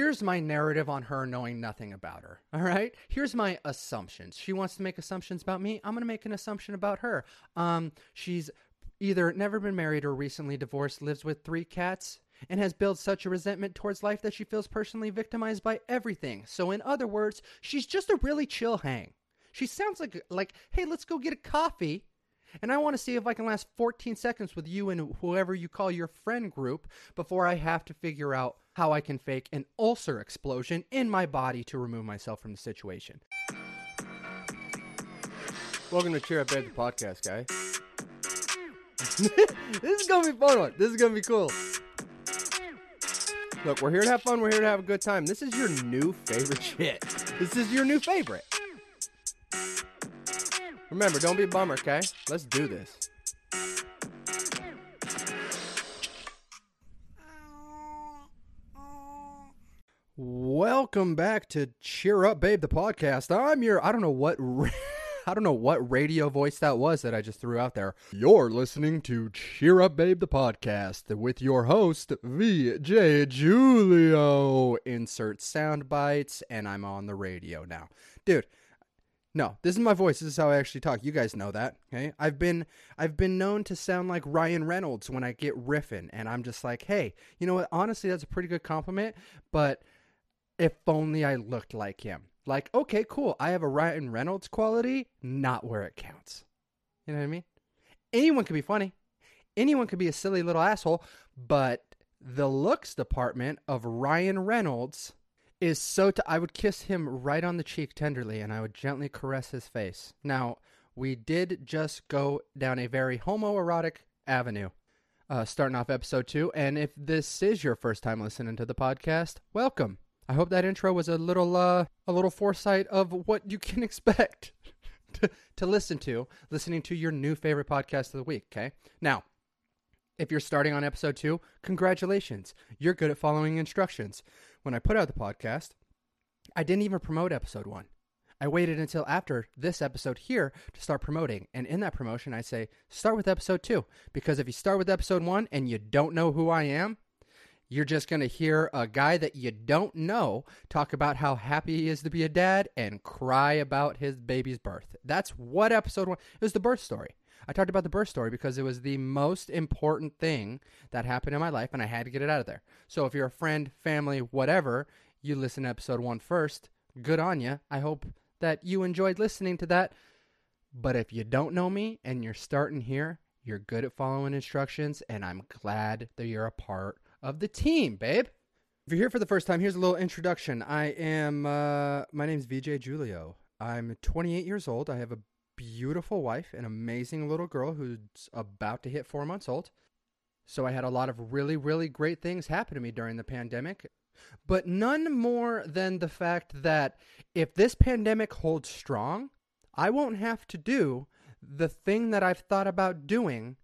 here's my narrative on her knowing nothing about her. All right? Here's my assumptions. She wants to make assumptions about me. I'm going to make an assumption about her. Um, she's either never been married or recently divorced, lives with three cats, and has built such a resentment towards life that she feels personally victimized by everything. So, in other words, she's just a really chill hang. She sounds like like, hey, let's go get a coffee. And I want to see if I can last 14 seconds with you and whoever you call your friend group before I have to figure out how I can fake an ulcer explosion in my body to remove myself from the situation. Welcome to Cheer Up Ed, the podcast, guy. this is gonna be fun one. This is gonna be cool. Look, we're here to have fun. We're here to have a good time. This is your new favorite shit. This is your new favorite. Remember, don't be a bummer, okay? Let's do this. Welcome back to Cheer Up Babe the podcast. I'm your I don't know what I don't know what radio voice that was that I just threw out there. You're listening to Cheer Up Babe the podcast with your host VJ Julio. Insert sound bites and I'm on the radio now. Dude, no, this is my voice. This is how I actually talk. You guys know that, okay? I've been I've been known to sound like Ryan Reynolds when I get riffing, and I'm just like, hey, you know what? Honestly, that's a pretty good compliment. But if only I looked like him. Like, okay, cool. I have a Ryan Reynolds quality, not where it counts. You know what I mean? Anyone can be funny. Anyone can be a silly little asshole, but the looks department of Ryan Reynolds is so t- I would kiss him right on the cheek tenderly and I would gently caress his face. Now, we did just go down a very homoerotic avenue. Uh, starting off episode two, and if this is your first time listening to the podcast, welcome. I hope that intro was a little uh, a little foresight of what you can expect to, to listen to, listening to your new favorite podcast of the week. Okay, now if you're starting on episode two, congratulations. You're good at following instructions. When I put out the podcast, I didn't even promote episode one. I waited until after this episode here to start promoting. And in that promotion, I say, start with episode two. Because if you start with episode one and you don't know who I am, you're just going to hear a guy that you don't know talk about how happy he is to be a dad and cry about his baby's birth. That's what episode one it was the birth story. I talked about the birth story because it was the most important thing that happened in my life and I had to get it out of there. So if you're a friend, family, whatever, you listen to episode one first, good on you. I hope that you enjoyed listening to that. But if you don't know me and you're starting here, you're good at following instructions, and I'm glad that you're a part of the team, babe. If you're here for the first time, here's a little introduction. I am, uh, my name's VJ Julio. I'm 28 years old. I have a beautiful wife, an amazing little girl who's about to hit four months old. So I had a lot of really, really great things happen to me during the pandemic, but none more than the fact that if this pandemic holds strong, I won't have to do the thing that I've thought about doing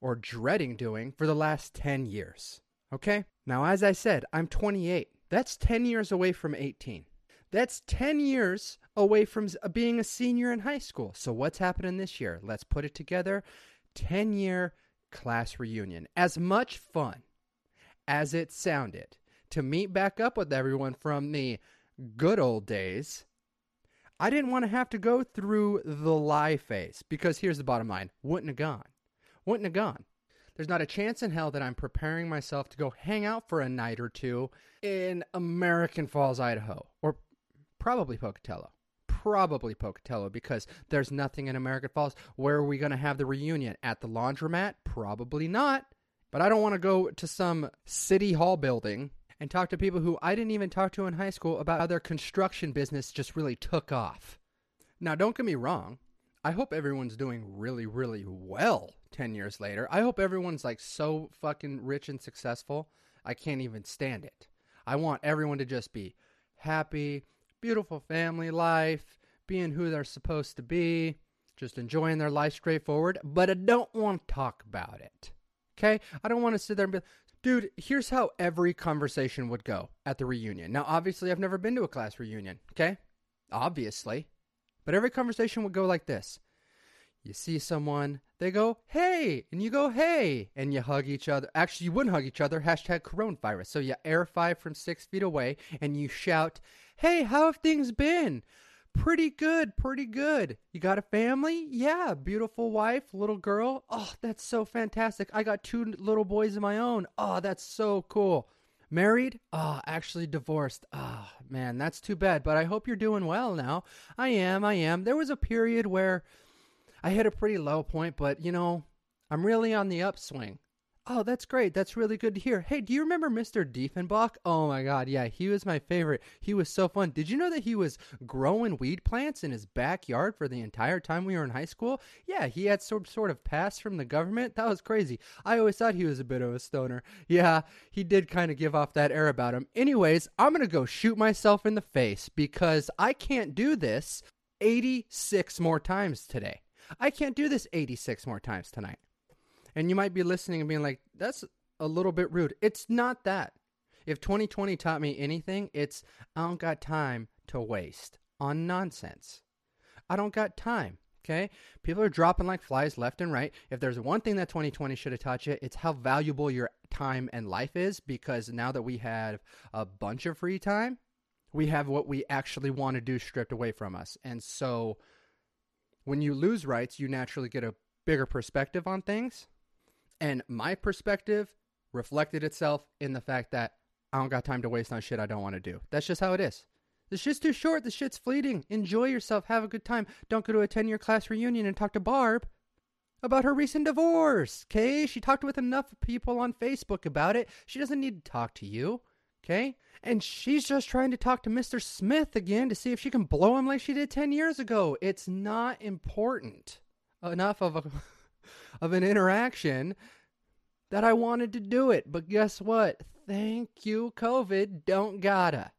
or dreading doing for the last 10 years. Okay? Now, as I said, I'm 28. That's 10 years away from 18. That's 10 years away from being a senior in high school. So, what's happening this year? Let's put it together 10 year class reunion. As much fun as it sounded to meet back up with everyone from the good old days, I didn't want to have to go through the lie phase because here's the bottom line wouldn't have gone. Wouldn't have gone. There's not a chance in hell that I'm preparing myself to go hang out for a night or two in American Falls, Idaho, or probably Pocatello. Probably Pocatello because there's nothing in American Falls. Where are we going to have the reunion? At the laundromat? Probably not. But I don't want to go to some city hall building and talk to people who I didn't even talk to in high school about how their construction business just really took off. Now, don't get me wrong. I hope everyone's doing really, really well 10 years later. I hope everyone's like so fucking rich and successful. I can't even stand it. I want everyone to just be happy, beautiful family life, being who they're supposed to be, just enjoying their life straightforward. But I don't want to talk about it. Okay? I don't want to sit there and be dude, here's how every conversation would go at the reunion. Now, obviously, I've never been to a class reunion. Okay? Obviously. But every conversation would go like this You see someone they go, hey, and you go, hey, and you hug each other. Actually, you wouldn't hug each other, hashtag coronavirus. So you air five from six feet away and you shout, hey, how have things been? Pretty good, pretty good. You got a family? Yeah, beautiful wife, little girl. Oh, that's so fantastic. I got two little boys of my own. Oh, that's so cool. Married? Oh, actually divorced. Ah, oh, man, that's too bad, but I hope you're doing well now. I am, I am. There was a period where I hit a pretty low point, but you know, I'm really on the upswing. Oh, that's great. That's really good to hear. Hey, do you remember Mr. Diefenbach? Oh my god, yeah, he was my favorite. He was so fun. Did you know that he was growing weed plants in his backyard for the entire time we were in high school? Yeah, he had some sort of pass from the government. That was crazy. I always thought he was a bit of a stoner. Yeah, he did kind of give off that air about him. Anyways, I'm going to go shoot myself in the face because I can't do this 86 more times today. I can't do this 86 more times tonight. And you might be listening and being like, that's a little bit rude. It's not that. If 2020 taught me anything, it's I don't got time to waste on nonsense. I don't got time. Okay? People are dropping like flies left and right. If there's one thing that 2020 should have taught you, it's how valuable your time and life is because now that we have a bunch of free time, we have what we actually want to do stripped away from us. And so when you lose rights, you naturally get a bigger perspective on things. And my perspective reflected itself in the fact that I don't got time to waste on shit I don't want to do. That's just how it is. The shit's too short. The shit's fleeting. Enjoy yourself. Have a good time. Don't go to a 10 year class reunion and talk to Barb about her recent divorce. Okay? She talked with enough people on Facebook about it. She doesn't need to talk to you. Okay? And she's just trying to talk to Mr. Smith again to see if she can blow him like she did 10 years ago. It's not important enough of a of an interaction that I wanted to do it. But guess what? Thank you, COVID. Don't gotta.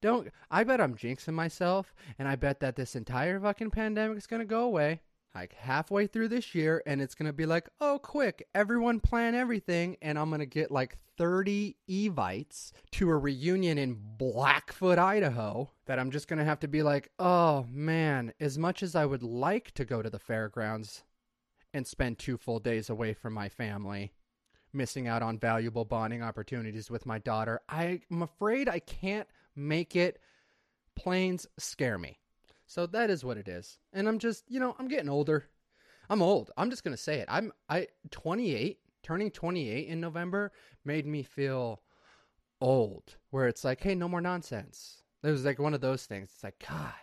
Don't. I bet I'm jinxing myself, and I bet that this entire fucking pandemic is gonna go away like halfway through this year, and it's gonna be like, oh, quick, everyone plan everything, and I'm gonna get like 30 evites to a reunion in Blackfoot, Idaho. That I'm just gonna have to be like, oh man, as much as I would like to go to the fairgrounds, and spend two full days away from my family, missing out on valuable bonding opportunities with my daughter. I'm afraid I can't make it. Planes scare me. So that is what it is. And I'm just, you know, I'm getting older. I'm old. I'm just going to say it. I'm I 28, turning 28 in November made me feel old where it's like, "Hey, no more nonsense." It was like one of those things. It's like, God.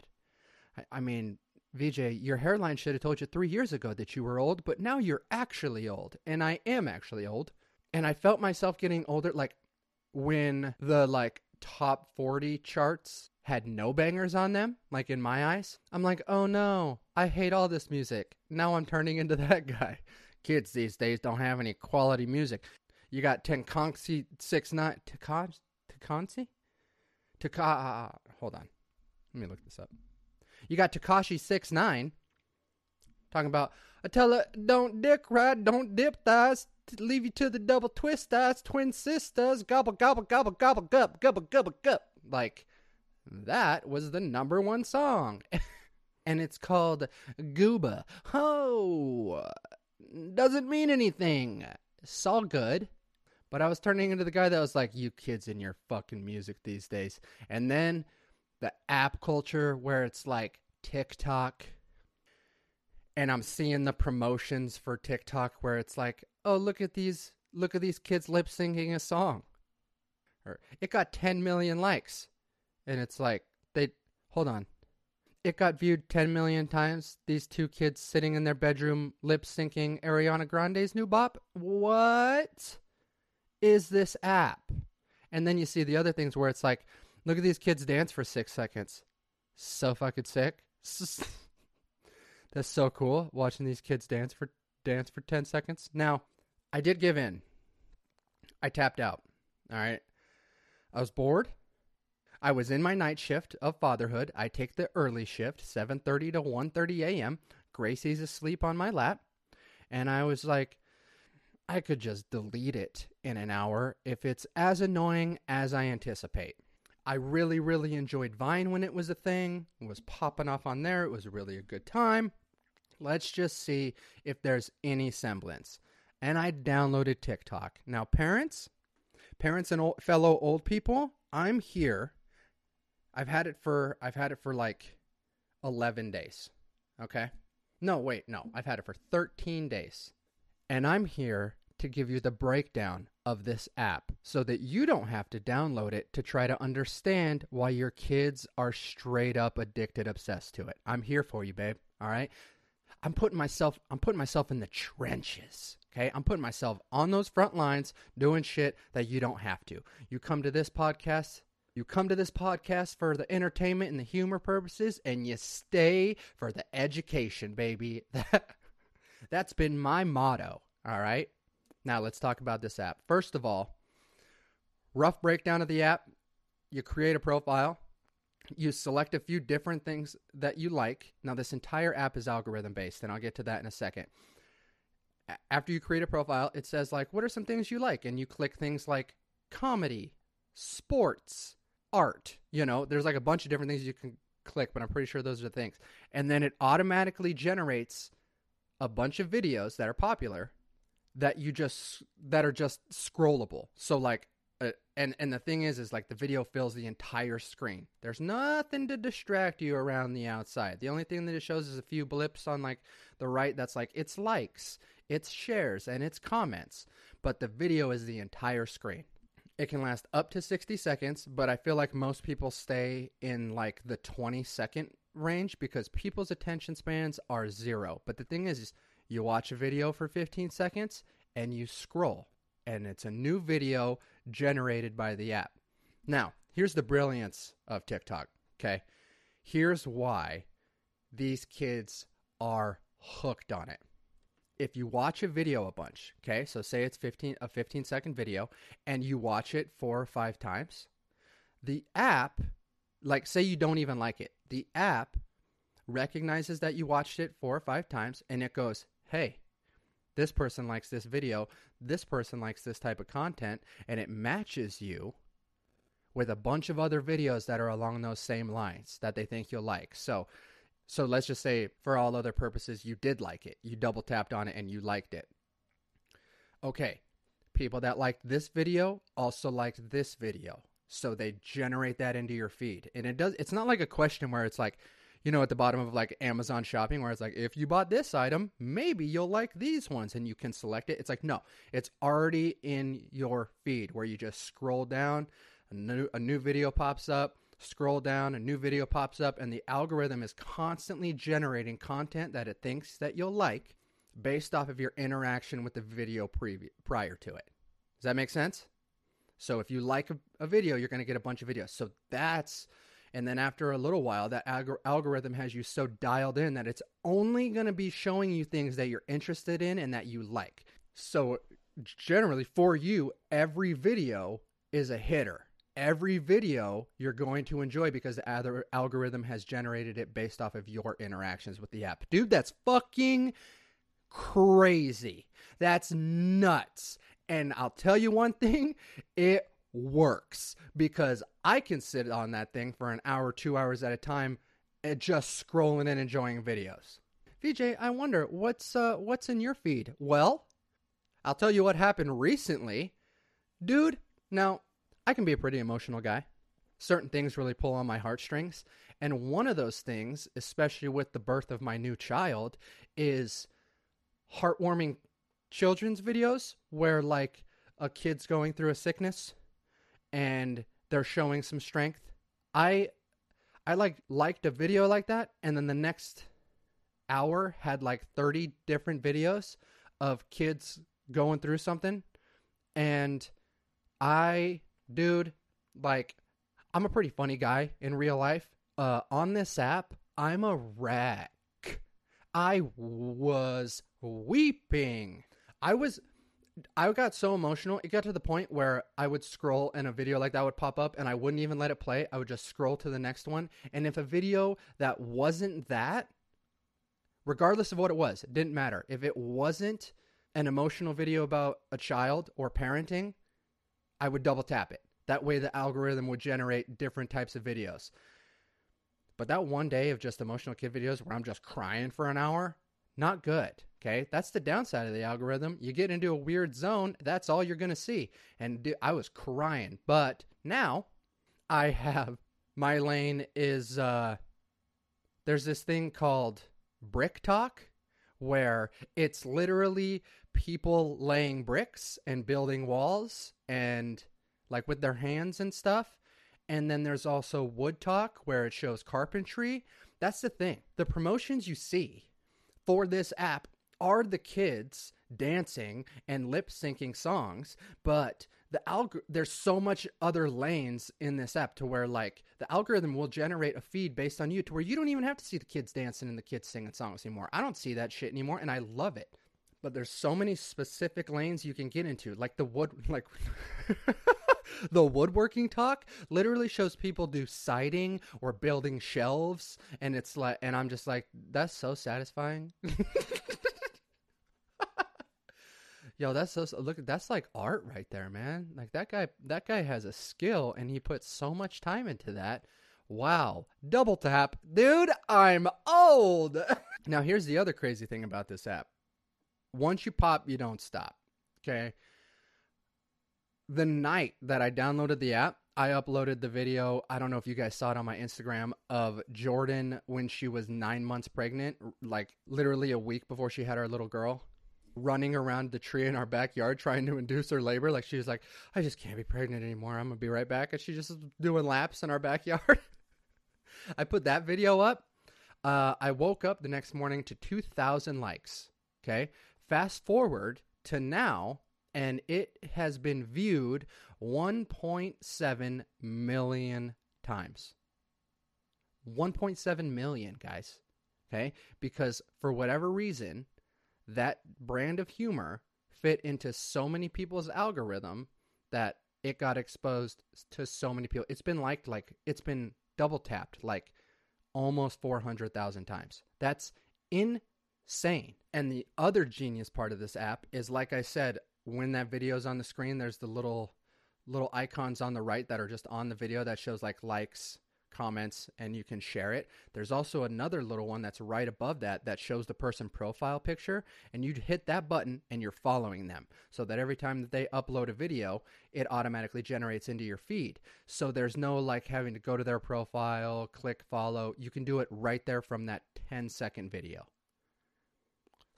I, I mean, VJ, your hairline should have told you three years ago that you were old, but now you're actually old. And I am actually old. And I felt myself getting older. Like when the like top 40 charts had no bangers on them, like in my eyes, I'm like, oh no, I hate all this music. Now I'm turning into that guy. Kids these days don't have any quality music. You got Tenkonsi 6 9 Tekonsi? Taka uh, uh, uh, hold on. Let me look this up. You got Tekashi Six Nine talking about I tell her don't dick ride, don't dip thighs, leave you to the double twist thighs, twin sisters, gobble gobble gobble gobble gup gobble gobble gup. Like that was the number one song. and it's called Gooba. Oh, doesn't mean anything. It's all good. But I was turning into the guy that was like, you kids in your fucking music these days. And then the app culture where it's like TikTok and I'm seeing the promotions for TikTok where it's like, "Oh, look at these look at these kids lip syncing a song." It got 10 million likes. And it's like they hold on. It got viewed 10 million times. These two kids sitting in their bedroom lip syncing Ariana Grande's new bop. What is this app? And then you see the other things where it's like Look at these kids dance for six seconds. So fucking sick. That's so cool watching these kids dance for dance for 10 seconds. Now, I did give in. I tapped out. All right. I was bored. I was in my night shift of fatherhood. I take the early shift, 7:30 to 1:30 a.m. Gracie's asleep on my lap, and I was like I could just delete it in an hour if it's as annoying as I anticipate. I really, really enjoyed Vine when it was a thing. It was popping off on there. It was really a good time. let's just see if there's any semblance. And I downloaded TikTok. Now, parents, parents and old, fellow old people, I'm here. I've had it for I've had it for like 11 days. Okay? No, wait, no. I've had it for 13 days. And I'm here to give you the breakdown of this app so that you don't have to download it to try to understand why your kids are straight up addicted obsessed to it. I'm here for you, babe. All right? I'm putting myself I'm putting myself in the trenches. Okay? I'm putting myself on those front lines doing shit that you don't have to. You come to this podcast you come to this podcast for the entertainment and the humor purposes, and you stay for the education, baby. That's been my motto. All right. Now let's talk about this app. First of all, rough breakdown of the app. You create a profile. You select a few different things that you like. Now, this entire app is algorithm based, and I'll get to that in a second. After you create a profile, it says, like, what are some things you like? And you click things like comedy, sports, art. You know, there's like a bunch of different things you can click, but I'm pretty sure those are the things. And then it automatically generates a bunch of videos that are popular that you just that are just scrollable. So like uh, and and the thing is is like the video fills the entire screen. There's nothing to distract you around the outside. The only thing that it shows is a few blips on like the right that's like it's likes, it's shares and it's comments, but the video is the entire screen. It can last up to 60 seconds, but I feel like most people stay in like the 20 second range because people's attention spans are zero. But the thing is, is you watch a video for 15 seconds and you scroll, and it's a new video generated by the app. Now, here's the brilliance of TikTok, okay? Here's why these kids are hooked on it if you watch a video a bunch, okay, so say it's 15 a 15 second video and you watch it four or five times, the app, like say you don't even like it, the app recognizes that you watched it four or five times and it goes, hey, this person likes this video, this person likes this type of content, and it matches you with a bunch of other videos that are along those same lines that they think you'll like. So so let's just say, for all other purposes, you did like it. You double tapped on it and you liked it. Okay, people that liked this video also liked this video. So they generate that into your feed. And it does, it's not like a question where it's like, you know, at the bottom of like Amazon shopping, where it's like, if you bought this item, maybe you'll like these ones and you can select it. It's like, no, it's already in your feed where you just scroll down, a new, a new video pops up scroll down, a new video pops up, and the algorithm is constantly generating content that it thinks that you'll like based off of your interaction with the video prior to it. Does that make sense? So if you like a, a video, you're going to get a bunch of videos. So that's, and then after a little while, that alg- algorithm has you so dialed in that it's only going to be showing you things that you're interested in and that you like. So generally, for you, every video is a hitter every video you're going to enjoy because the algorithm has generated it based off of your interactions with the app. Dude, that's fucking crazy. That's nuts. And I'll tell you one thing, it works because I can sit on that thing for an hour, two hours at a time, and just scrolling and enjoying videos. VJ, I wonder what's uh, what's in your feed. Well, I'll tell you what happened recently, dude. Now I can be a pretty emotional guy. Certain things really pull on my heartstrings. And one of those things, especially with the birth of my new child, is heartwarming children's videos where, like, a kid's going through a sickness and they're showing some strength. I I like liked a video like that and then the next hour had like 30 different videos of kids going through something and I dude, like, I'm a pretty funny guy in real life. Uh, on this app, I'm a wreck. I was weeping. I was I got so emotional. It got to the point where I would scroll and a video like that would pop up and I wouldn't even let it play. I would just scroll to the next one. And if a video that wasn't that, regardless of what it was, it didn't matter. If it wasn't an emotional video about a child or parenting, I would double tap it. That way, the algorithm would generate different types of videos. But that one day of just emotional kid videos where I'm just crying for an hour, Not good. Okay, that's the downside of the algorithm. You get into a weird zone, that's all you're going to see. And dude, I was crying. But now I have my lane is uh there's this thing called brick talk where it's literally people laying bricks and building walls and like with their hands and stuff. And then there's also wood talk where it shows carpentry. That's the thing. The promotions you see for this app are the kids dancing and lip syncing songs, but the algor- there's so much other lanes in this app to where like the algorithm will generate a feed based on you to where you don't even have to see the kids dancing and the kids singing songs anymore. I don't see that shit anymore and I love it. But there's so many specific lanes you can get into, like the wood like the woodworking talk literally shows people do siding or building shelves and it's like and I'm just like that's so satisfying. Yo, that's so look. That's like art right there, man. Like that guy. That guy has a skill, and he puts so much time into that. Wow, double tap, dude. I'm old. now, here's the other crazy thing about this app. Once you pop, you don't stop. Okay. The night that I downloaded the app, I uploaded the video. I don't know if you guys saw it on my Instagram of Jordan when she was nine months pregnant, like literally a week before she had our little girl running around the tree in our backyard trying to induce her labor. Like she was like, I just can't be pregnant anymore. I'm gonna be right back. And she just doing laps in our backyard. I put that video up. Uh, I woke up the next morning to 2,000 likes. Okay. Fast forward to now, and it has been viewed 1.7 million times. 1.7 million, guys. Okay. Because for whatever reason, that brand of humor fit into so many people's algorithm that it got exposed to so many people. It's been liked like it's been double tapped like almost 400,000 times. That's insane. And the other genius part of this app is like I said, when that video is on the screen, there's the little little icons on the right that are just on the video that shows like likes, comments and you can share it. There's also another little one that's right above that that shows the person profile picture and you hit that button and you're following them so that every time that they upload a video, it automatically generates into your feed. So there's no like having to go to their profile, click follow. You can do it right there from that 10 second video.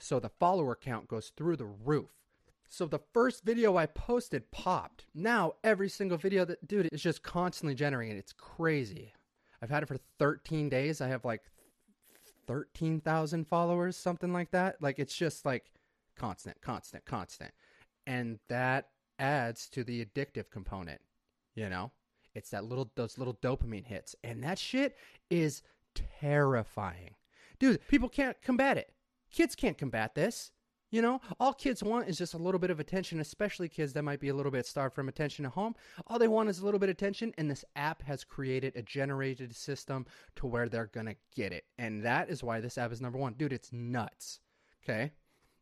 So the follower count goes through the roof. So the first video I posted popped. Now every single video that dude is just constantly generating. It's crazy. I've had it for 13 days. I have like 13,000 followers, something like that. Like it's just like constant, constant, constant. And that adds to the addictive component, you know? It's that little those little dopamine hits. And that shit is terrifying. Dude, people can't combat it. Kids can't combat this. You know, all kids want is just a little bit of attention, especially kids that might be a little bit starved from attention at home. All they want is a little bit of attention, and this app has created a generated system to where they're gonna get it. And that is why this app is number one. Dude, it's nuts. Okay?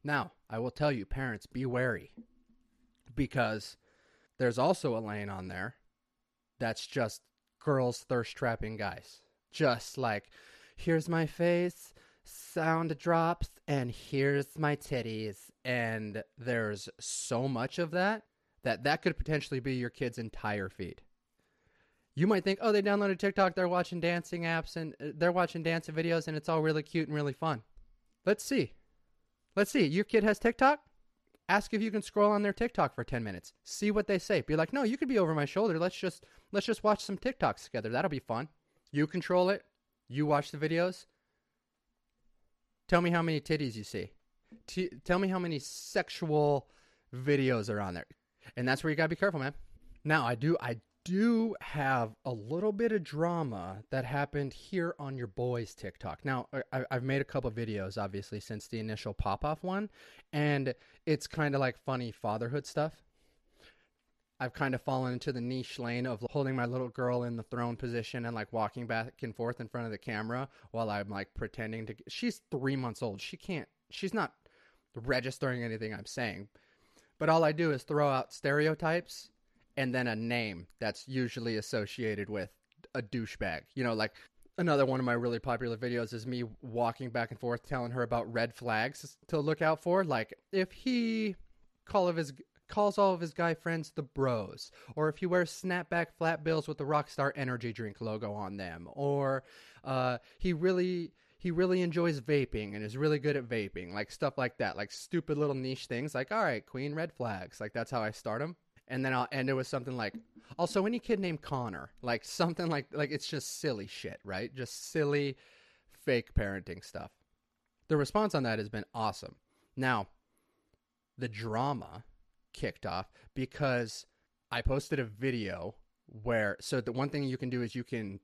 Now, I will tell you, parents, be wary. Because there's also a lane on there that's just girls thirst trapping guys. Just like, here's my face, sound drops and here's my titties. And there's so much of that that that could potentially be your kid's entire feed. You might think oh they downloaded tiktok they're watching dancing apps and uh, they're watching dancing videos and it's all really cute and really fun. Let's see. Let's see. Your kid has tiktok? Ask if you can scroll on their tiktok for 10 minutes. See what they say. Be like no you could be over my shoulder. Let's just let's just watch some tiktoks together. That'll be fun. You control it. You watch the videos Tell me how many titties you see. T- tell me how many sexual videos are on there. And that's where you got to be careful, man. Now, I do I do have a little bit of drama that happened here on your boy's TikTok. Now, I, have made a couple videos, obviously, since the initial pop off one, and it's kind of like funny fatherhood stuff. I've kind of fallen into the niche lane of holding my little girl in the throne position and like walking back and forth in front of the camera while I'm like pretending to. She's three months old. She can't, she's not registering anything I'm saying. But all I do is throw out stereotypes and then a name that's usually associated with a douchebag. You know, like Another one of my really popular videos is me walking back and forth telling her about red flags to look out for. Like if he call of his calls all of his guy friends the bros, or if he wears snapback flat bills with the Rockstar Energy drink logo on them, or uh, he really he really enjoys vaping and is really good at vaping, like stuff like that, like stupid little niche things. Like, all right, Queen, red flags. Like that's how I start them, and then I'll end it with something like, also any kid named Connor, like something like like it's just silly shit, right? Just silly, fake parenting stuff. The response on that has been awesome. Now, the drama kicked off because I posted a video where so the one thing you can do is you can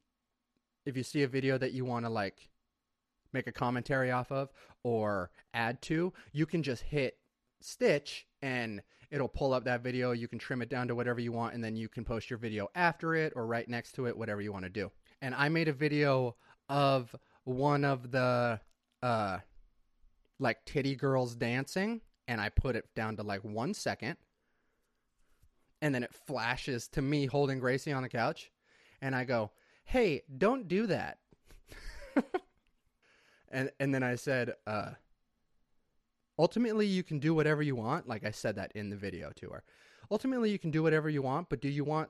if you see a video that you want to like make a commentary off of or add to, you can just hit stitch and it'll pull up that video. You can trim it down to whatever you want and then you can post your video after it or right next to it, whatever you want to do. And I made a video of one of the uh like titty girls dancing and I put it down to like 1 second. And then it flashes to me holding Gracie on the couch and I go, "Hey, don't do that." and and then I said, uh, ultimately you can do whatever you want. Like I said that in the video to her. Ultimately you can do whatever you want, but do you want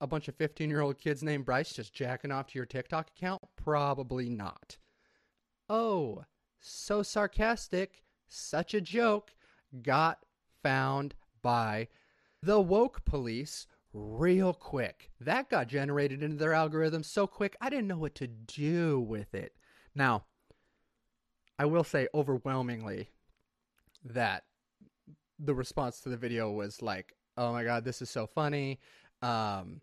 a bunch of 15 year old kids named Bryce just jacking off to your TikTok account? Probably not. Oh, so sarcastic, such a joke, got found by the woke police real quick. That got generated into their algorithm so quick, I didn't know what to do with it. Now, I will say overwhelmingly that the response to the video was like, "Oh my god, this is so funny." Um,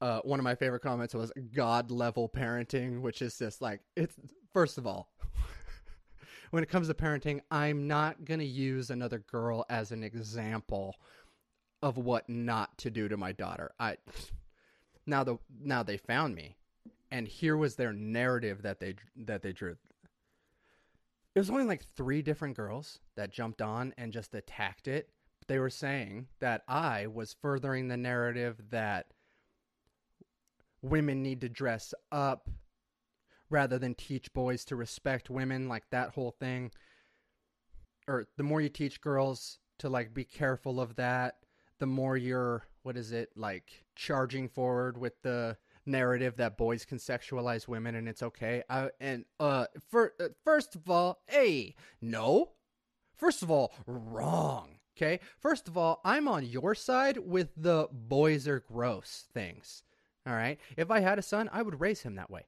uh, one of my favorite comments was "God level parenting," which is just like it's first of all. when it comes to parenting, I'm not to use another girl as an example of what not to do to my daughter. I now the now they found me and here was their narrative that they that they drew it was only like three different girls that jumped on and just attacked it. They were saying that I was furthering the narrative that women need to dress up rather than teach boys to respect women, like that whole thing. Or the more you teach girls to like be careful of that, the more you're, what is it, like charging forward with the narrative that boys can sexualize women and it's okay. I, and uh, for, uh, first of all, hey, no. First of all, wrong. Okay. First of all, I'm on your side with the boys are gross things. All right. If I had a son, I would raise him that way.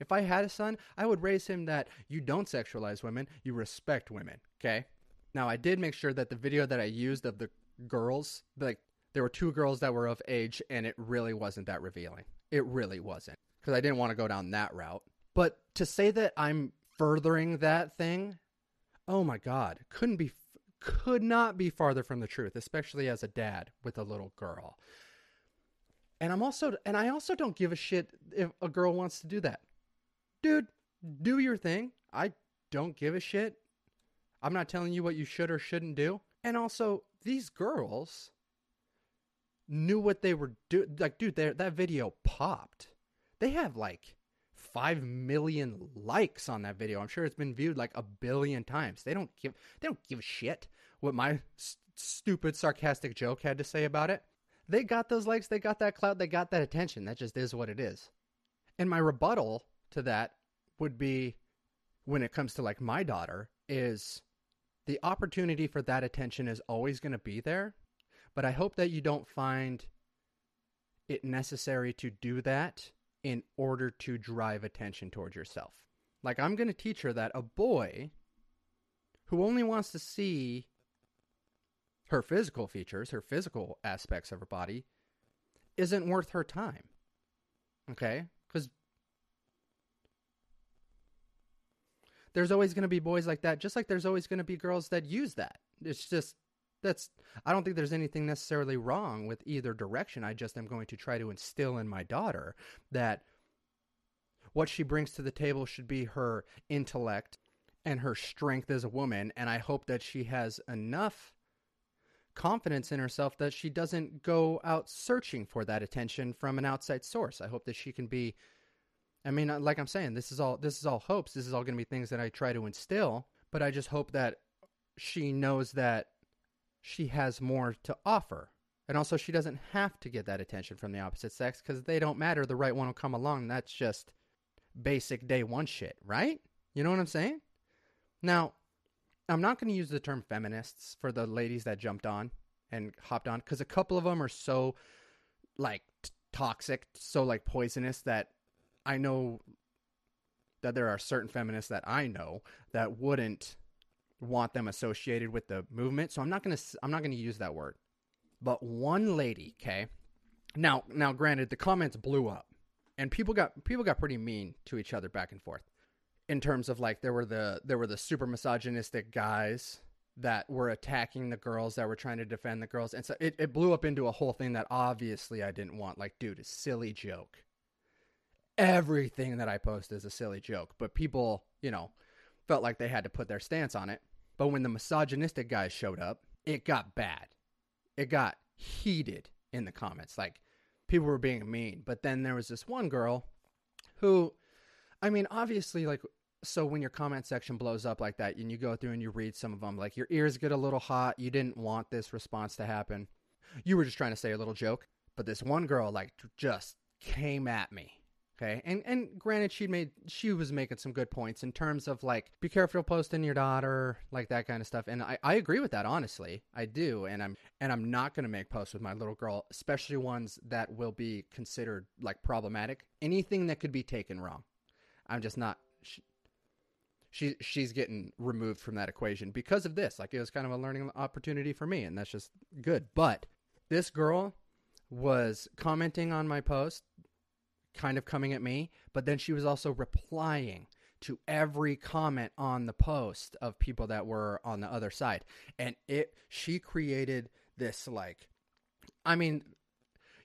If I had a son, I would raise him that you don't sexualize women, you respect women. Okay. Now, I did make sure that the video that I used of the girls, like there were two girls that were of age, and it really wasn't that revealing. It really wasn't because I didn't want to go down that route. But to say that I'm furthering that thing, oh my God, couldn't be, could not be farther from the truth, especially as a dad with a little girl. And I'm also, and I also don't give a shit if a girl wants to do that. Dude, do your thing. I don't give a shit. I'm not telling you what you should or shouldn't do. And also, these girls knew what they were doing. Like, dude, that video popped. They have like five million likes on that video. I'm sure it's been viewed like a billion times. They don't give they don't give a shit what my st- stupid sarcastic joke had to say about it. They got those likes, they got that clout, they got that attention. That just is what it is. And my rebuttal to that would be when it comes to like my daughter is the opportunity for that attention is always going to be there but I hope that you don't find it necessary to do that in order to drive attention towards yourself. Like, I'm going to teach her that a boy who only wants to see her physical features, her physical aspects of her body, isn't worth her time. Okay? Because there's always going to be boys like that, just like there's always going to be girls that use that. It's just that's I don't think there's anything necessarily wrong with either direction. I just am going to try to instill in my daughter that what she brings to the table should be her intellect and her strength as a woman and I hope that she has enough confidence in herself that she doesn't go out searching for that attention from an outside source. I hope that she can be I mean, uh, like I'm saying, this is all this is all hopes. This is all going to be things that I try to instill, but I just hope that she knows that she has more to offer. And also she doesn't have to get that attention from the opposite sex cuz they don't matter, the right one will come along. That's just basic day one shit, right? You know what I'm saying? Now, I'm not going to use the term feminists for the ladies that jumped on and hopped on cuz a couple of them are so like t- toxic, so like poisonous that I know that there are certain feminists that I know that wouldn't want them associated with the movement. So I'm not going to I'm not going to use that word. But one lady, okay? Now now granted the comments blew up and people got people got pretty mean to each other back and forth. In terms of like there were the there were the super misogynistic guys that were attacking the girls that were trying to defend the girls and so it, it blew up into a whole thing that obviously I didn't want. Like, dude, a silly joke everything that I post is a silly joke, but people, you know, felt like they had to put their stance on it. But when the misogynistic guys showed up, it got bad. It got heated in the comments. Like people were being mean. But then there was this one girl who, I mean, obviously, like, so when your comment section blows up like that and you go through and you read some of them, like your ears get a little hot. You didn't want this response to happen. You were just trying to say a little joke. But this one girl, like, just came at me Okay, and and granted, she made she was making some good points in terms of like be careful posting your daughter, like that kind of stuff. And I, I agree with that honestly, I do. And I'm and I'm not to make posts with my little girl, especially ones that will be considered like problematic. Anything that could be taken wrong, I'm just not. She, she she's getting removed from that equation because of this. Like it was kind of a learning opportunity for me, and that's just good. But this girl was commenting on my post kind of coming at me, but then she was also replying to every comment on the post of people that were on the other side. And it she created this like I mean,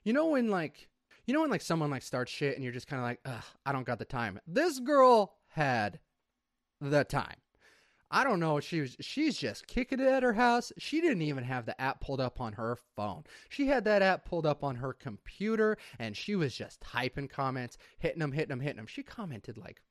you know when like you know when like someone like starts shit and you're just kind of like, Ugh, I don't got the time. This girl had the time. I don't know. She was she's just kicking it at her house. She didn't even have the app pulled up on her phone. She had that app pulled up on her computer and she was just typing comments, hitting them, hitting them, hitting them. She commented like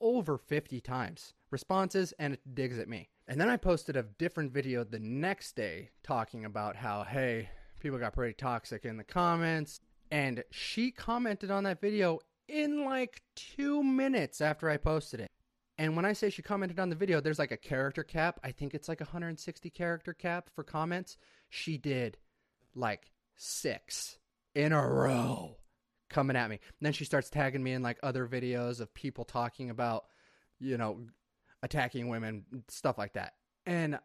over 50 times responses and it digs at me. And then I posted a different video the next day talking about how hey, people got pretty toxic in the comments and she commented on that video in like 2 minutes after I posted it. And when I say she commented on the video, there's like a character cap. I think it's like a 160 character cap for comments. She did like six in a row coming at me. And then she starts tagging me in like other videos of people talking about, you know, attacking women, stuff like that. And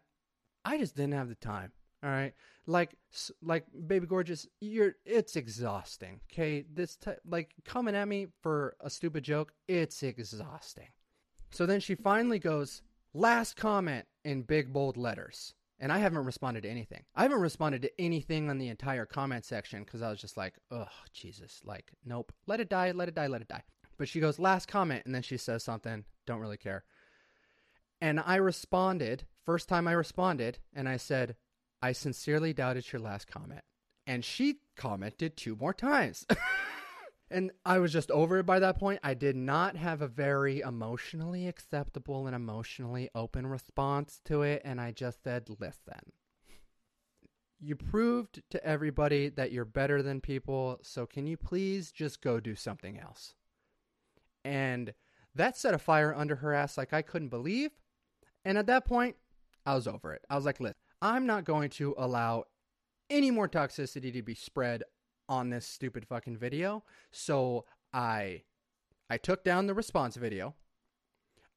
I just didn't have the time. All right. Like like baby gorgeous, you're it's exhausting. Okay? This t- like coming at me for a stupid joke, it's exhausting. So then she finally goes, last comment in big bold letters. And I haven't responded to anything. I haven't responded to anything on the entire comment section because I was just like, oh, Jesus. Like, nope. Let it die, let it die, let it die. But she goes, last comment. And then she says something, don't really care. And I responded, first time I responded, and I said, I sincerely doubt it's your last comment. And she commented two more times. And I was just over it by that point. I did not have a very emotionally acceptable and emotionally open response to it. And I just said, listen, you proved to everybody that you're better than people. So can you please just go do something else? And that set a fire under her ass like I couldn't believe. And at that point, I was over it. I was like, listen, I'm not going to allow any more toxicity to be spread on this stupid fucking video. So I I took down the response video.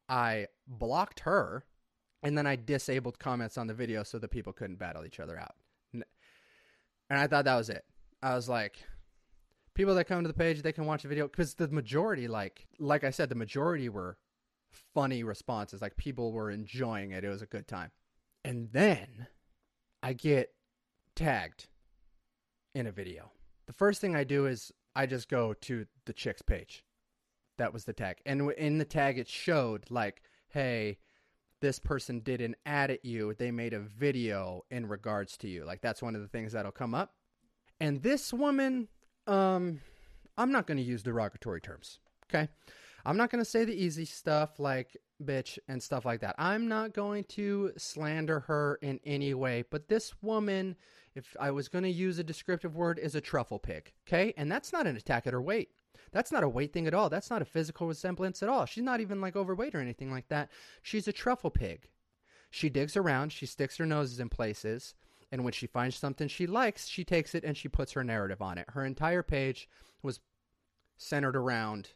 I blocked her and then I disabled comments on the video so that people couldn't battle each other out. And I thought that was it. I was like people that come to the page they can watch the video cuz the majority like like I said the majority were funny responses like people were enjoying it. It was a good time. And then I get tagged in a video the first thing I do is I just go to the chick's page. That was the tag. And in the tag, it showed, like, hey, this person did an ad at you. They made a video in regards to you. Like, that's one of the things that'll come up. And this woman, um, I'm not going to use derogatory terms. Okay. I'm not going to say the easy stuff like bitch and stuff like that. I'm not going to slander her in any way, but this woman, if I was going to use a descriptive word, is a truffle pig. Okay? And that's not an attack at her weight. That's not a weight thing at all. That's not a physical resemblance at all. She's not even like overweight or anything like that. She's a truffle pig. She digs around, she sticks her noses in places, and when she finds something she likes, she takes it and she puts her narrative on it. Her entire page was centered around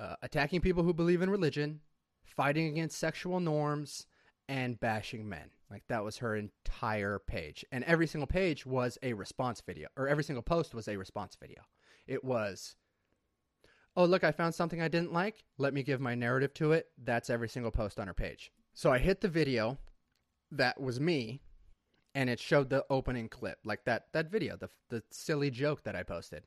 uh, attacking people who believe in religion, fighting against sexual norms, and bashing men. Like that was her entire page. And every single page was a response video, or every single post was a response video. It was, oh, look, I found something I didn't like. Let me give my narrative to it. That's every single post on her page. So I hit the video that was me and it showed the opening clip like that that video the the silly joke that I posted.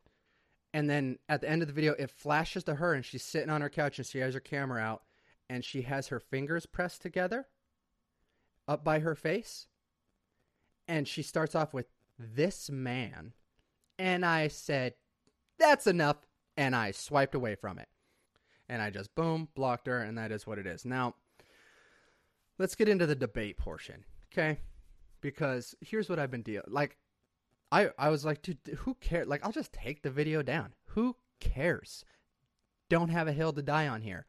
And then at the end of the video it flashes to her and she's sitting on her couch and she has her camera out and she has her fingers pressed together up by her face and she starts off with this man and I said that's enough and I swiped away from it. And I just boom blocked her and that is what it is. Now let's get into the debate portion, okay? Because here's what I've been dealing like. I I was like, dude, who cares? Like, I'll just take the video down. Who cares? Don't have a hill to die on here.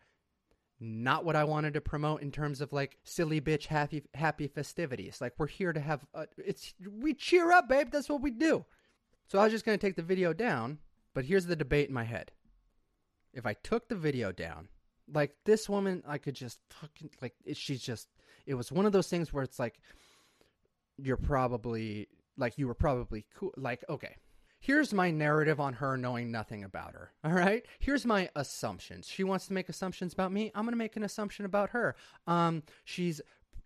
Not what I wanted to promote in terms of like silly bitch happy happy festivities. Like we're here to have uh, it's we cheer up, babe. That's what we do. So I was just gonna take the video down. But here's the debate in my head. If I took the video down, like this woman, I could just fucking like she's just. It was one of those things where it's like you're probably like you were probably cool. Like okay, here's my narrative on her knowing nothing about her. All right, here's my assumptions. She wants to make assumptions about me. I'm gonna make an assumption about her. Um, she's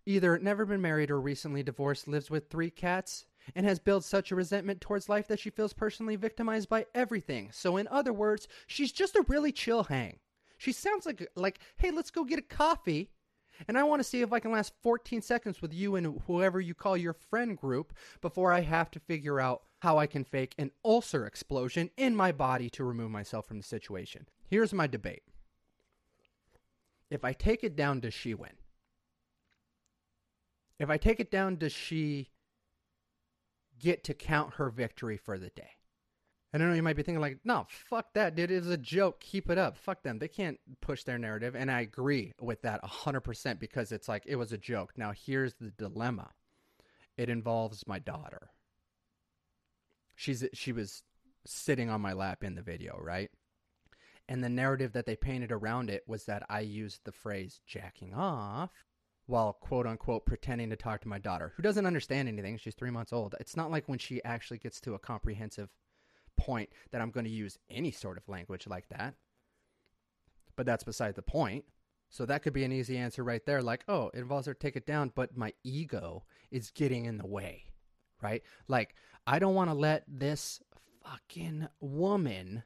either never been married or recently divorced, lives with three cats, and has built such a resentment towards life that she feels personally victimized by everything. So, in other words, she's just a really chill hang. She sounds like like, hey, let's go get a coffee. And I want to see if I can last 14 seconds with you and whoever you call your friend group before I have to figure out how I can fake an ulcer explosion in my body to remove myself from the situation. Here's my debate. If I take it down, does she win? If I take it down, does she get to count her victory for the day? I don't know, you might be thinking, like, no, fuck that, dude. It was a joke. Keep it up. Fuck them. They can't push their narrative. And I agree with that 100% because it's like, it was a joke. Now, here's the dilemma it involves my daughter. She's, she was sitting on my lap in the video, right? And the narrative that they painted around it was that I used the phrase jacking off while quote unquote pretending to talk to my daughter, who doesn't understand anything. She's three months old. It's not like when she actually gets to a comprehensive point that I'm going to use any sort of language like that. But that's beside the point. So that could be an easy answer right there. Like, oh, it involves her take it down, but my ego is getting in the way, right? Like, I don't want to let this fucking woman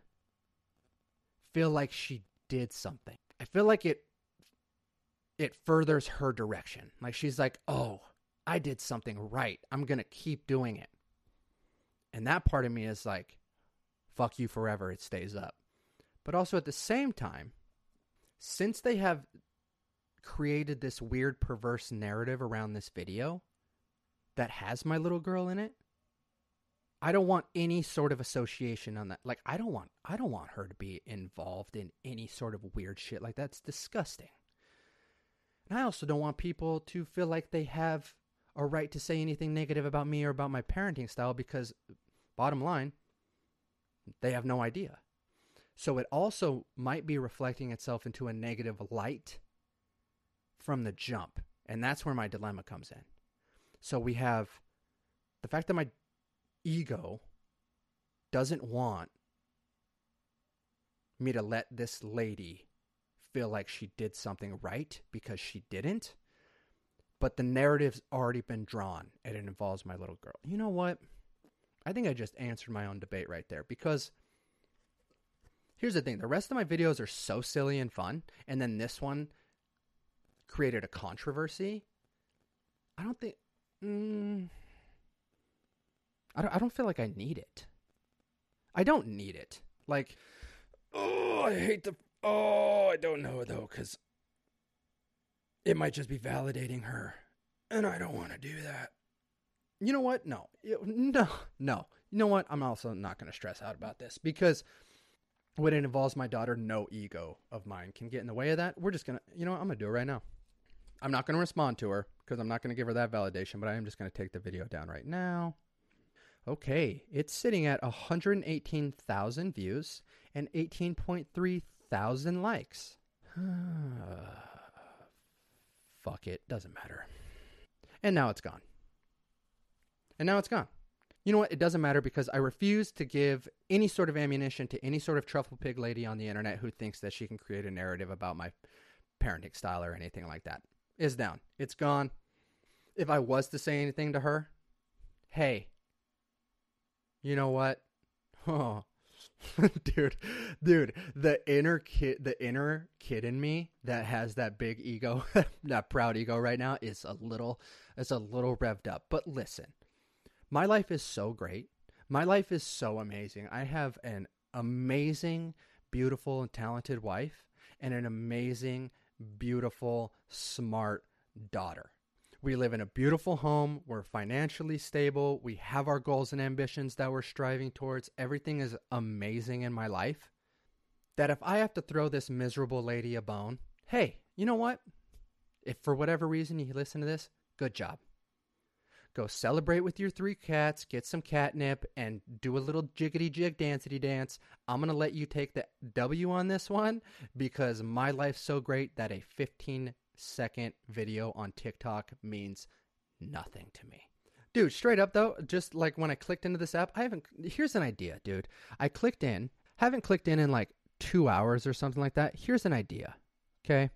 feel like she did something. I feel like it it furthers her direction. Like she's like, "Oh, I did something right. I'm going to keep doing it." And that part of me is like, fuck you forever, it stays up. But also at the same time, since they have created this weird perverse narrative around this video that has my little girl in it, I don't want any sort of association on that. Like I don't want I don't want her to be involved in any sort of weird shit like that's disgusting. And I also don't want people to feel like they have a right to say anything negative about me or about my parenting style because bottom line, they have no idea. So it also might be reflecting itself into a negative light from the jump. And that's where my dilemma comes in. So we have the fact that my ego doesn't want me to let this lady feel like she did something right because she didn't. But the narrative's already been drawn and it involves my little girl. You know what? I think I just answered my own debate right there because here's the thing the rest of my videos are so silly and fun, and then this one created a controversy. I don't think. Mm, I, don't, I don't feel like I need it. I don't need it. Like, oh, I hate the Oh, I don't know though, because it might just be validating her. And I don't want to do that. You know what? No. No. No. You know what? I'm also not going to stress out about this because when it involves my daughter, no ego of mine can get in the way of that. We're just going to, you know what? I'm going to do it right now. I'm not going to respond to her because I'm not going to give her that validation, but I am just going to take the video down right now. Okay. It's sitting at 118,000 views and 18.3 thousand likes. Fuck it, doesn't matter. And now it's gone. And now it's gone. You know what? It doesn't matter because I refuse to give any sort of ammunition to any sort of truffle pig lady on the internet who thinks that she can create a narrative about my parenting style or anything like that. It's down. It's gone. If I was to say anything to her, hey, you know what? Oh, dude, dude, the inner kid, the inner kid in me that has that big ego, that proud ego right now is a little, is a little revved up. But listen, my life is so great. My life is so amazing. I have an amazing, beautiful, and talented wife, and an amazing, beautiful, smart daughter. We live in a beautiful home. We're financially stable. We have our goals and ambitions that we're striving towards. Everything is amazing in my life. That if I have to throw this miserable lady a bone, hey, you know what? If for whatever reason you listen to this, good job. Go celebrate with your three cats, get some catnip, and do a little jiggity jig dancity dance. I'm going to let you take the W on this one because my life's so great that a 15 second video on TikTok means nothing to me. Dude, straight up though, just like when I clicked into this app, I haven't. Here's an idea, dude. I clicked in, haven't clicked in in like two hours or something like that. Here's an idea, okay?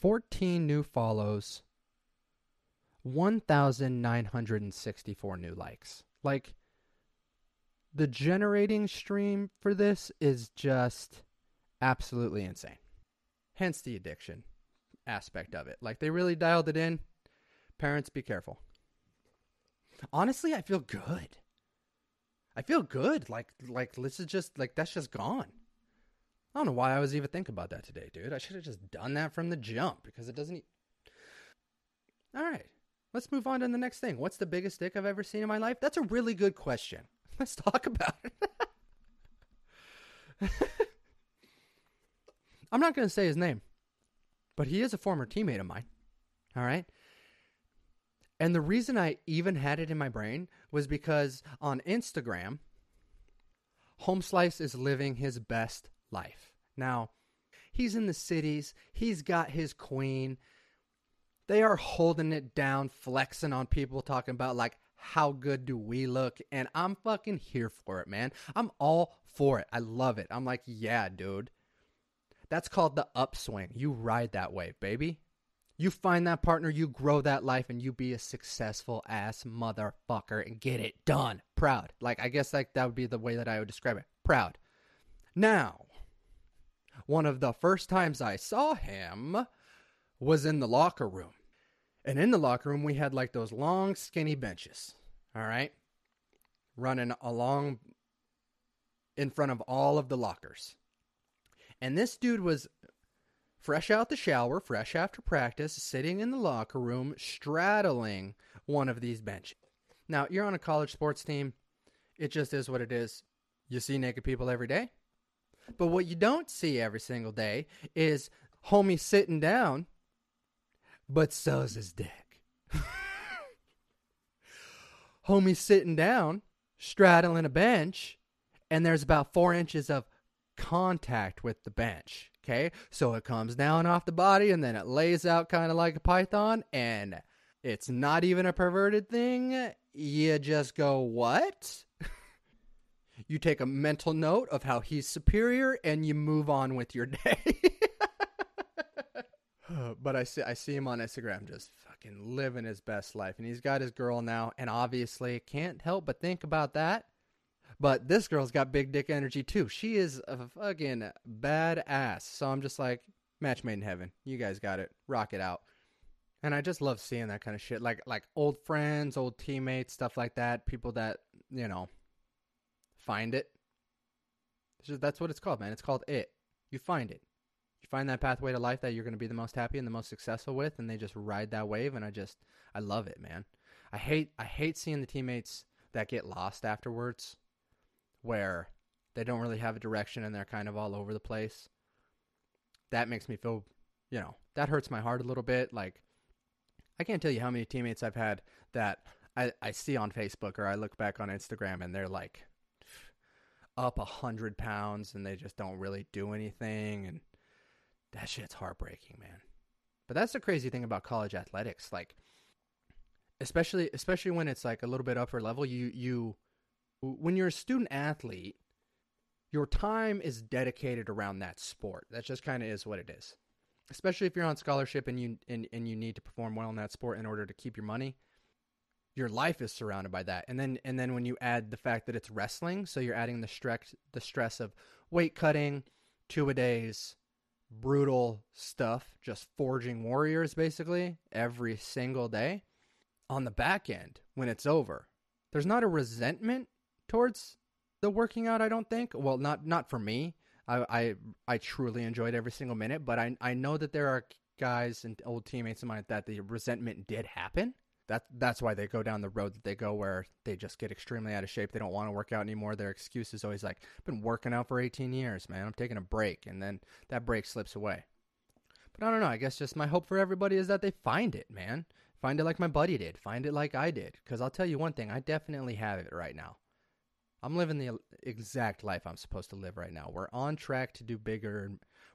14 new follows, 1,964 new likes. Like, the generating stream for this is just absolutely insane. Hence the addiction aspect of it. Like they really dialed it in. Parents, be careful. Honestly, I feel good. I feel good. Like like this is just like that's just gone. I don't know why I was even thinking about that today, dude. I should have just done that from the jump because it doesn't. E- All right, let's move on to the next thing. What's the biggest dick I've ever seen in my life? That's a really good question. Let's talk about it. I'm not going to say his name but he is a former teammate of mine. All right. And the reason I even had it in my brain was because on Instagram, Home Slice is living his best life. Now, he's in the cities, he's got his queen. They are holding it down, flexing on people, talking about like, how good do we look? And I'm fucking here for it, man. I'm all for it. I love it. I'm like, yeah, dude. That's called the upswing. You ride that wave, baby. You find that partner, you grow that life, and you be a successful ass motherfucker and get it done. Proud. Like, I guess like that would be the way that I would describe it. Proud. Now, one of the first times I saw him was in the locker room. And in the locker room, we had like those long, skinny benches. All right. Running along in front of all of the lockers. And this dude was fresh out the shower, fresh after practice, sitting in the locker room, straddling one of these benches. Now, you're on a college sports team. It just is what it is. You see naked people every day. But what you don't see every single day is homie sitting down, but so's his dick. Homie's sitting down, straddling a bench, and there's about four inches of contact with the bench. Okay, so it comes down off the body and then it lays out kind of like a python, and it's not even a perverted thing. You just go, What? you take a mental note of how he's superior and you move on with your day. but I see, I see him on Instagram just fucking living his best life, and he's got his girl now, and obviously can't help but think about that. But this girl's got big dick energy too. She is a fucking badass. So I'm just like, match made in heaven. You guys got it. Rock it out. And I just love seeing that kind of shit. Like like old friends, old teammates, stuff like that. People that, you know, find it. Just, that's what it's called, man. It's called it. You find it. You find that pathway to life that you're going to be the most happy and the most successful with, and they just ride that wave. And I just, I love it, man. I hate, I hate seeing the teammates that get lost afterwards, where they don't really have a direction and they're kind of all over the place. That makes me feel, you know, that hurts my heart a little bit. Like, I can't tell you how many teammates I've had that I, I see on Facebook or I look back on Instagram and they're like up a hundred pounds and they just don't really do anything and that shit's heartbreaking, man. But that's the crazy thing about college athletics. Like especially especially when it's like a little bit upper level, you you when you're a student athlete, your time is dedicated around that sport. That just kind of is what it is. Especially if you're on scholarship and you and, and you need to perform well in that sport in order to keep your money your life is surrounded by that. And then and then when you add the fact that it's wrestling, so you're adding the stress the stress of weight cutting, two a days, brutal stuff, just forging warriors basically every single day. On the back end, when it's over, there's not a resentment towards the working out, I don't think. Well, not not for me. I I, I truly enjoyed every single minute, but I I know that there are guys and old teammates of mine that the resentment did happen that that's why they go down the road that they go where they just get extremely out of shape. They don't want to work out anymore. Their excuse is always like, I've been working out for 18 years, man. I'm taking a break. And then that break slips away. But I don't know. I guess just my hope for everybody is that they find it, man. Find it like my buddy did. Find it like I did. Because I'll tell you one thing, I definitely have it right now. I'm living the exact life I'm supposed to live right now. We're on track to do bigger.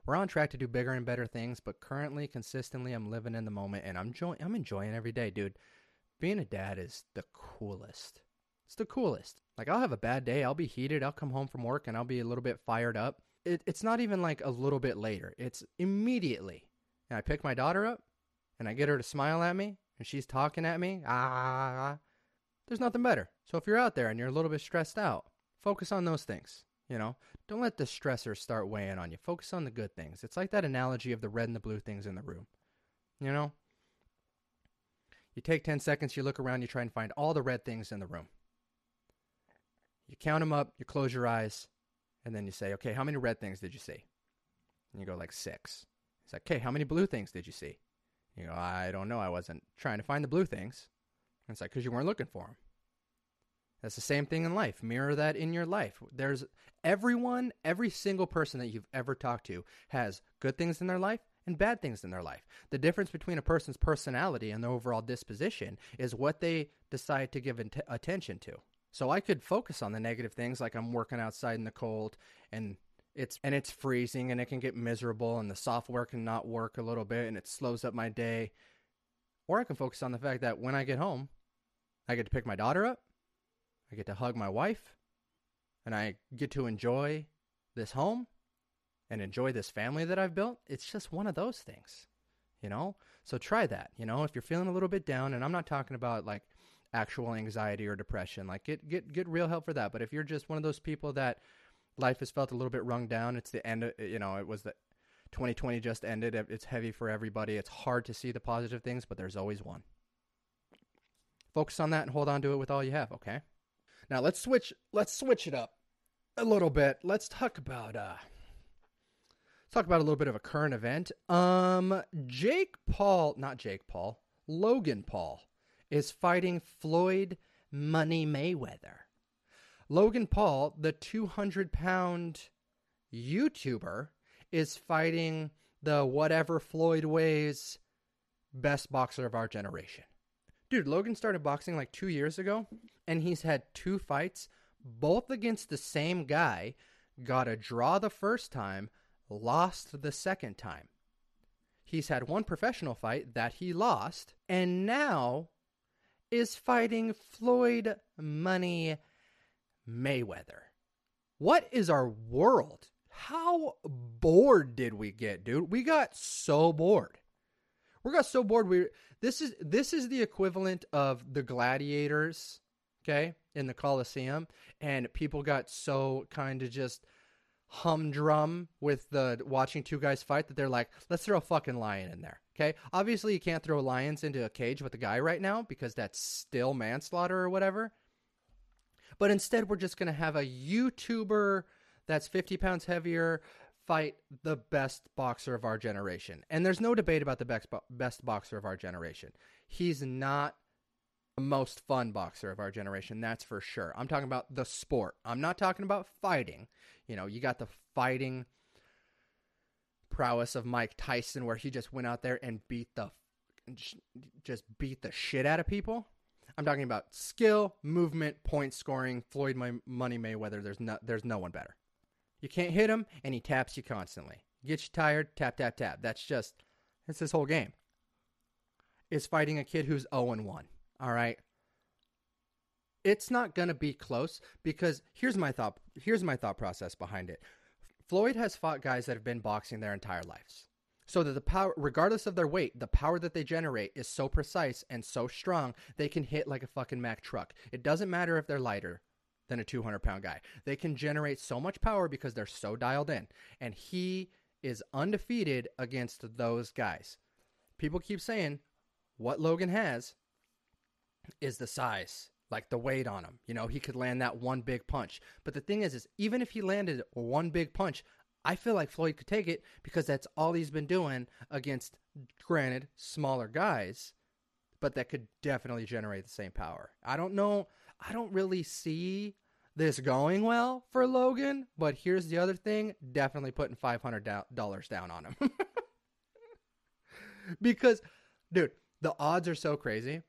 We're on track to do bigger and better things, but currently, consistently, I'm living in the moment and I'm enjoying. I'm enjoying every day, dude being a dad is the coolest. It's the coolest. Like I'll have a bad day, I'll be heated, I'll come home from work and I'll be a little bit fired up. It, it's not even like a little bit later. It's immediately. And I pick my daughter up and I get her to smile at me and she's talking at me. Ah, there's nothing better. So if you're out there and you're a little bit stressed out, focus on those things. You know, don't let the stressors start weighing on you. Focus on the good things. It's like that analogy of the red and the blue things in the room. You know, you take 10 seconds, you look around, you try and find all the red things in the room. You count them up, you close your eyes, and then you say, okay, how many red things did you see? And you go, like six. It's like, okay, how many blue things did you see? You go, I don't know. I wasn't trying to find the blue things. And it's like, because you weren't looking for them. That's the same thing in life. Mirror that in your life. There's everyone, every single person that you've ever talked to has good things in their life and bad things in their life. The difference between a person's personality and their overall disposition is what they decide to give attention to. So I could focus on the negative things like I'm working outside in the cold and it's and it's freezing and it can get miserable and the software can not work a little bit and it slows up my day. Or I can focus on the fact that when I get home, I get to pick my daughter up, I get to hug my wife, and I get to enjoy this home and enjoy this family that I've built, it's just one of those things, you know? So try that, you know, if you're feeling a little bit down, and I'm not talking about like actual anxiety or depression, like get, get, get real help for that. But if you're just one of those people that life has felt a little bit rung down, it's the end, of, you know, it was the 2020 just ended. It's heavy for everybody. It's hard to see the positive things, but there's always one. Focus on that and hold on to it with all you have, okay? Now let's switch let's switch it up a little bit. Let's talk about uh talk about a little bit of a current event. Um, Jake Paul, not Jake Paul, Logan Paul is fighting Floyd Money Mayweather. Logan Paul, the 200 pound YouTuber, is fighting the whatever Floyd weighs best boxer of our generation. Dude, Logan started boxing like two years ago, and he's had two fights, both against the same guy. Got a draw the first time, lost the second time. He's had one professional fight that he lost, and now is fighting Floyd Money Mayweather. What is our world? How bored did we get, dude? We got so bored. We got so bored. We this is this is the equivalent of the gladiators, okay, in the Colosseum, and people got so kind of just humdrum with the watching two guys fight that they're like, let's throw a fucking lion in there. Okay. Obviously, you can't throw lions into a cage with a guy right now because that's still manslaughter or whatever. But instead, we're just going to have a YouTuber that's 50 pounds heavier fight the best boxer of our generation. And there's no debate about the best, bo- best boxer of our generation. He's not the most fun boxer of our generation, that's for sure. I'm talking about the sport. I'm not talking about fighting. You know, you got the fighting prowess of Mike Tyson where he just went out there and beat the just beat the shit out of people. I'm talking about skill, movement, point scoring. Floyd Money Mayweather. There's no there's no one better. You can't hit him, and he taps you constantly. Gets you tired, tap tap tap. That's just that's his whole game. Is fighting a kid who's 0 and 1. All right. It's not going to be close because here's my thought here's my thought process behind it. Floyd has fought guys that have been boxing their entire lives. So that the power regardless of their weight, the power that they generate is so precise and so strong, they can hit like a fucking Mack truck. It doesn't matter if they're lighter than a 200 pound guy. They can generate so much power because they're so dialed in. And he is undefeated against those guys. People keep saying what Logan has is the size, like the weight on him. You know, he could land that one big punch. But the thing is, is even if he landed one big punch, I feel like Floyd could take it because that's all he's been doing against, granted, smaller guys, but that could definitely generate the same power. I don't know. I don't really see this going well for Logan, but here's the other thing definitely putting $500 down on him. because, dude, the odds are so crazy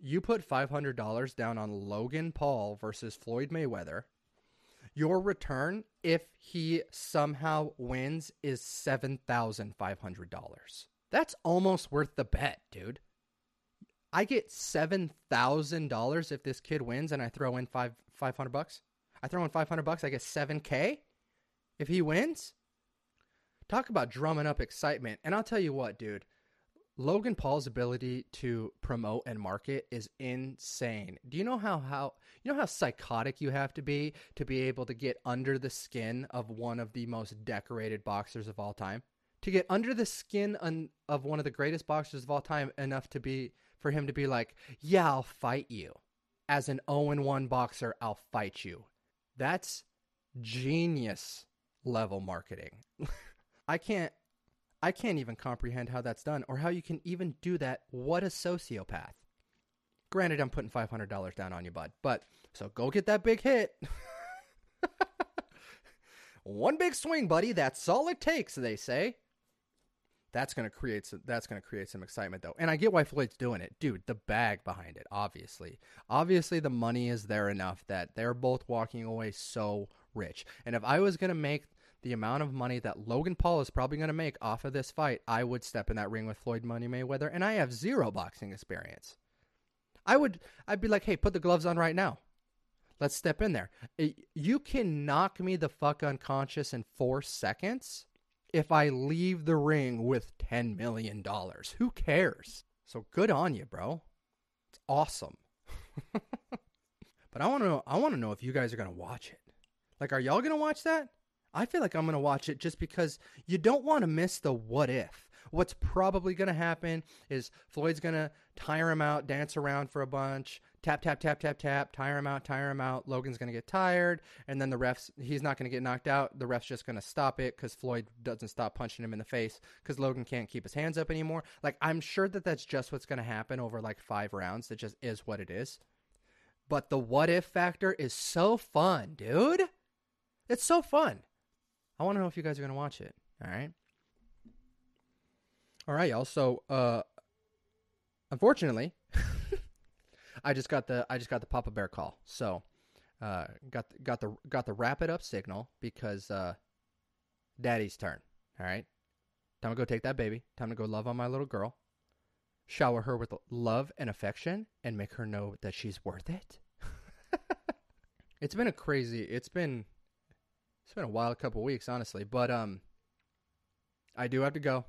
you put $500 down on Logan Paul versus Floyd Mayweather. Your return, if he somehow wins, is $7,500. That's almost worth the bet, dude. I get $7,000 if this kid wins and I throw in five, 500 bucks. I throw in 500 bucks, I get 7K if he wins. Talk about drumming up excitement. And I'll tell you what, dude Logan Paul's ability to promote and market is insane. Do you know how how you know how psychotic you have to be to be able to get under the skin of one of the most decorated boxers of all time? To get under the skin un, of one of the greatest boxers of all time enough to be for him to be like, "Yeah, I'll fight you." As an 0-1 boxer, I'll fight you. That's genius level marketing. I can't I can't even comprehend how that's done or how you can even do that. What a sociopath. Granted, I'm putting $500 down on you, bud. But so go get that big hit. One big swing, buddy. That's all it takes, they say. That's gonna create some. That's gonna create some excitement, though, and I get why Floyd's doing it, dude. The bag behind it, obviously, obviously the money is there enough that they're both walking away so rich. And if I was gonna make the amount of money that Logan Paul is probably going to make off of this fight, I would step in that ring with Floyd Money Mayweather, and I have zero boxing experience. I would, I'd be like, hey, put the gloves on right now. Let's step in there. You can knock me the fuck unconscious in four seconds if I leave the ring with $10 million. Who cares? So good on you, bro. It's awesome. but I want to know, I want to know if you guys are going to watch it. Like, are y'all going to watch that? I feel like I'm going to watch it just because you don't want to miss the what if. What's probably going to happen is Floyd's going to tire him out, dance around for a bunch, tap, tap, tap, tap, tap, tire him out, tire him out. Logan's going to get tired, and then the refs, he's not going to get knocked out. The ref's just going to stop it because Floyd doesn't stop punching him in the face because Logan can't keep his hands up anymore. Like, I'm sure that that's just what's going to happen over like five rounds. It just is what it is. But the what if factor is so fun, dude. It's so fun. I want to know if you guys are going to watch it. All right. All right, y'all. So, uh, unfortunately, I just got the I just got the Papa Bear call. So, uh, got got the got the wrap it up signal because uh, Daddy's turn. All right, time to go take that baby. Time to go love on my little girl. Shower her with love and affection, and make her know that she's worth it. it's been a crazy. It's been it's been a wild couple weeks, honestly. But um, I do have to go.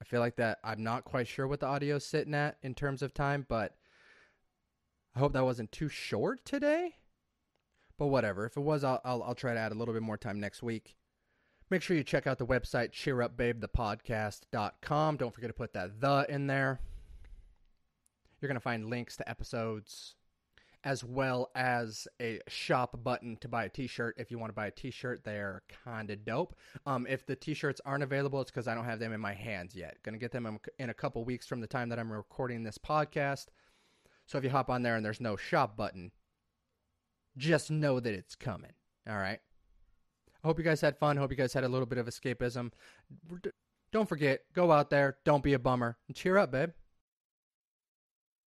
I feel like that. I'm not quite sure what the audio's sitting at in terms of time, but I hope that wasn't too short today. But whatever. If it was, I'll, I'll, I'll try to add a little bit more time next week. Make sure you check out the website cheerupbabethepodcast.com. Don't forget to put that the in there. You're going to find links to episodes as well as a shop button to buy a t-shirt if you want to buy a t-shirt. They're kind of dope. Um, if the t-shirts aren't available it's because i don't have them in my hands yet. Gonna get them in a couple weeks from the time that i'm recording this podcast. So if you hop on there and there's no shop button just know that it's coming. All right? I hope you guys had fun. Hope you guys had a little bit of escapism. Don't forget go out there. Don't be a bummer. And cheer up babe